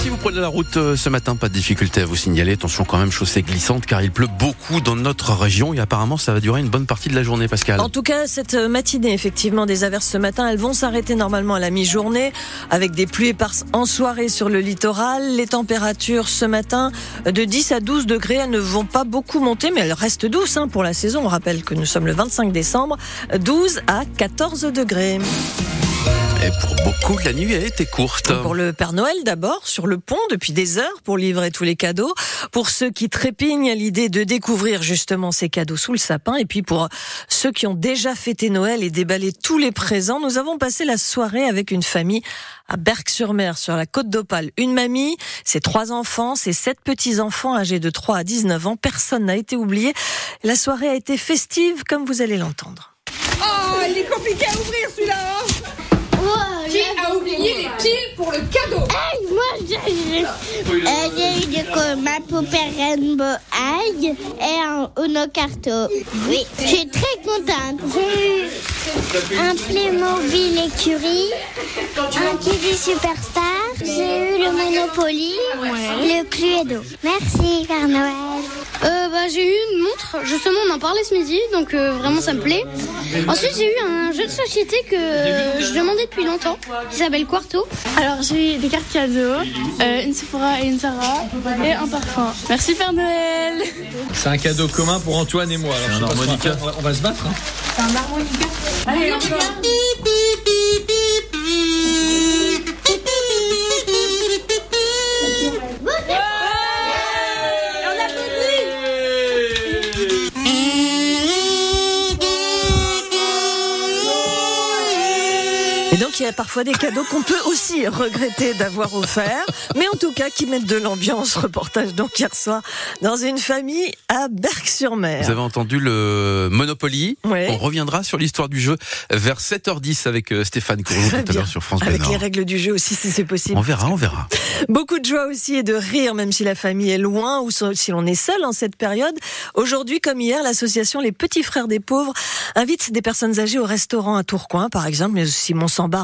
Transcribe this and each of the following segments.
si vous prenez la route euh, ce matin, pas de difficulté à vous signaler. Attention quand même, chaussée glissante car il pleut beaucoup dans notre région et apparemment ça va durer une bonne partie de la journée, Pascal. En tout cas, cette matinée, effectivement, des averses ce matin, elles vont s'arrêter normalement à la mi-journée avec des pluies éparses en soirée sur le littoral. Les températures ce matin de 10 à 12 degrés, elles ne vont pas beaucoup monter, mais elles restent douces hein, pour la saison. On rappelle que nous sommes le 25 décembre, 12 à 14 degrés. Et pour beaucoup, la nuit a été courte. Pour le Père Noël d'abord, sur le pont depuis des heures pour livrer tous les cadeaux. Pour ceux qui trépignent à l'idée de découvrir justement ces cadeaux sous le sapin. Et puis pour ceux qui ont déjà fêté Noël et déballé tous les présents, nous avons passé la soirée avec une famille à Berck-sur-Mer, sur la côte d'Opale. Une mamie, ses trois enfants, ses sept petits-enfants âgés de 3 à 19 ans. Personne n'a été oublié. La soirée a été festive, comme vous allez l'entendre. Oh, il est compliqué à ouvrir celui-là hein qui a oublié les piles pour le cadeau Moi, j'ai euh, eu de ma poupée Rainbow High et un Uno Carto. Oui, je suis très contente. J'ai eu un Playmobil écurie, un Kiddy Superstar, j'ai eu le Monopoly, le Cluedo. Merci, Père Noël. Euh, bah, j'ai eu une montre, justement on en parlait ce midi, donc euh, vraiment ça me plaît. Ensuite j'ai eu un jeu de société que je demandais depuis longtemps, qui s'appelle Quarto. Alors j'ai eu des cartes cadeaux, euh, une Sephora et une Sarah, et un parfum. Merci Père Noël C'est un cadeau commun pour Antoine et moi. Alors, un harmonica. On, va, se battre. Hein. C'est un harmonica. Allez, il y a parfois des cadeaux qu'on peut aussi regretter d'avoir offert, mais en tout cas qui mettent de l'ambiance. Reportage donc hier soir dans une famille à Berck-sur-Mer. Vous avez entendu le Monopoly. On reviendra sur l'histoire du jeu vers 7h10 avec euh, Stéphane Courgeot tout à l'heure sur France Avec les règles du jeu aussi si c'est possible. On verra, on verra. Beaucoup de joie aussi et de rire même si la famille est loin ou si l'on est seul en cette période. Aujourd'hui comme hier, l'association Les Petits Frères des Pauvres invite des personnes âgées au restaurant à Tourcoing par exemple, mais aussi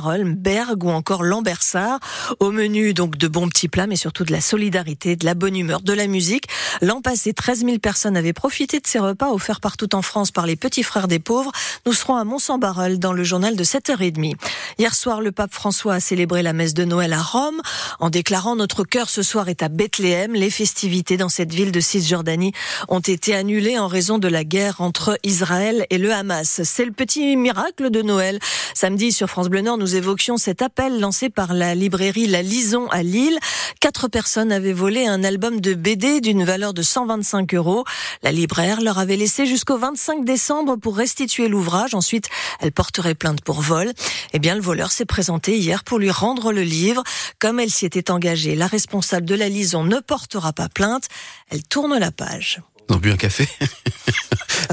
Mont-Saint-Bar Berg ou encore Lambersart. Au menu, donc, de bons petits plats, mais surtout de la solidarité, de la bonne humeur, de la musique. L'an passé, 13 000 personnes avaient profité de ces repas offerts partout en France par les petits frères des pauvres. Nous serons à Mont-Saint-Barreul dans le journal de 7h30. Hier soir, le pape François a célébré la messe de Noël à Rome en déclarant notre cœur ce soir est à Bethléem. Les festivités dans cette ville de Cisjordanie ont été annulées en raison de la guerre entre Israël et le Hamas. C'est le petit miracle de Noël. Samedi sur France Bleu Nord, nous évoquions cet appel lancé par la librairie La Lison à Lille. Quatre personnes avaient volé un album de BD d'une valeur de 125 euros. La libraire leur avait laissé jusqu'au 25 décembre pour restituer l'ouvrage. Ensuite, elle porterait plainte pour vol. Eh bien, le voleur s'est présenté hier pour lui rendre le livre. Comme elle s'y était engagée, la responsable de la Lison ne portera pas plainte. Elle tourne la page. Ils ont bu un café?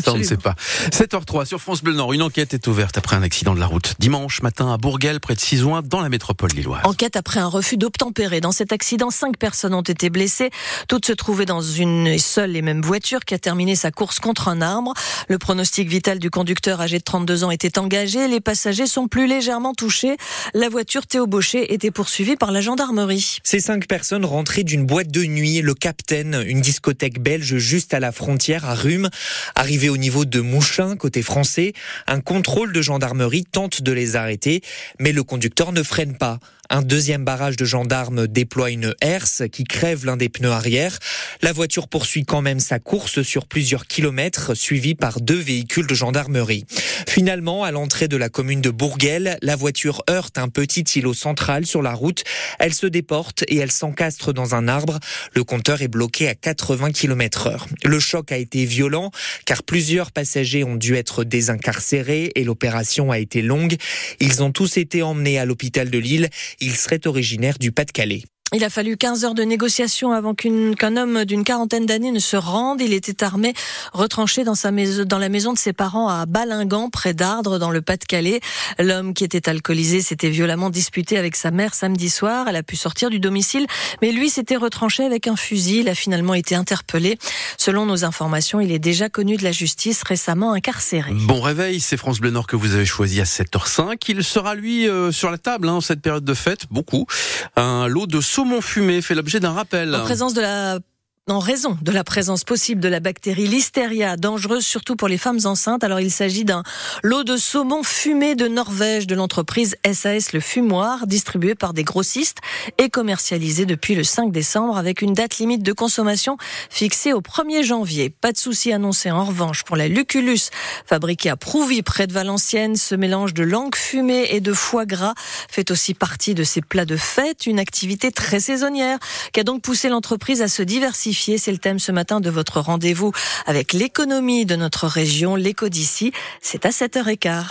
Ça, on ne sait pas. 7h03 sur France Bleu Nord. Une enquête est ouverte après un accident de la route. Dimanche matin à Bourguel, près de Cisoin, dans la métropole lilloise. Enquête après un refus d'obtempérer. Dans cet accident, cinq personnes ont été blessées. Toutes se trouvaient dans une seule et même voiture qui a terminé sa course contre un arbre. Le pronostic vital du conducteur âgé de 32 ans était engagé. Les passagers sont plus légèrement touchés. La voiture Théo Baucher était poursuivie par la gendarmerie. Ces cinq personnes rentraient d'une boîte de nuit, le Captain, une discothèque belge juste à la frontière à Rhume. Arrivé au niveau de Mouchin, côté français, un contrôle de gendarmerie tente de les arrêter, mais le conducteur ne freine pas. Un deuxième barrage de gendarmes déploie une herse qui crève l'un des pneus arrière. La voiture poursuit quand même sa course sur plusieurs kilomètres, suivie par deux véhicules de gendarmerie. Finalement, à l'entrée de la commune de Bourguel, la voiture heurte un petit îlot central sur la route. Elle se déporte et elle s'encastre dans un arbre. Le compteur est bloqué à 80 km heure. Le choc a été violent car plusieurs passagers ont dû être désincarcérés et l'opération a été longue. Ils ont tous été emmenés à l'hôpital de Lille. Il serait originaire du Pas-de-Calais. Il a fallu 15 heures de négociation avant qu'un homme d'une quarantaine d'années ne se rende. Il était armé, retranché dans, sa maison, dans la maison de ses parents à Balingan, près d'Ardre, dans le Pas-de-Calais. L'homme qui était alcoolisé s'était violemment disputé avec sa mère samedi soir. Elle a pu sortir du domicile, mais lui s'était retranché avec un fusil. Il a finalement été interpellé. Selon nos informations, il est déjà connu de la justice, récemment incarcéré. Bon réveil, c'est France Bleu Nord que vous avez choisi à 7h05. Il sera lui euh, sur la table hein, cette période de fête, beaucoup. Un lot de saumon fumé fait l'objet d'un rappel. En présence de la en raison de la présence possible de la bactérie Listeria, dangereuse surtout pour les femmes enceintes. Alors il s'agit d'un lot de saumon fumé de Norvège de l'entreprise SAS Le Fumoir, distribué par des grossistes et commercialisé depuis le 5 décembre avec une date limite de consommation fixée au 1er janvier. Pas de souci annoncé en revanche pour la Lucullus, fabriquée à Prouvy près de Valenciennes. Ce mélange de langue fumée et de foie gras fait aussi partie de ces plats de fête, une activité très saisonnière qui a donc poussé l'entreprise à se diversifier c'est le thème ce matin de votre rendez-vous avec l'économie de notre région, l'éco d'ici. C'est à 7h15.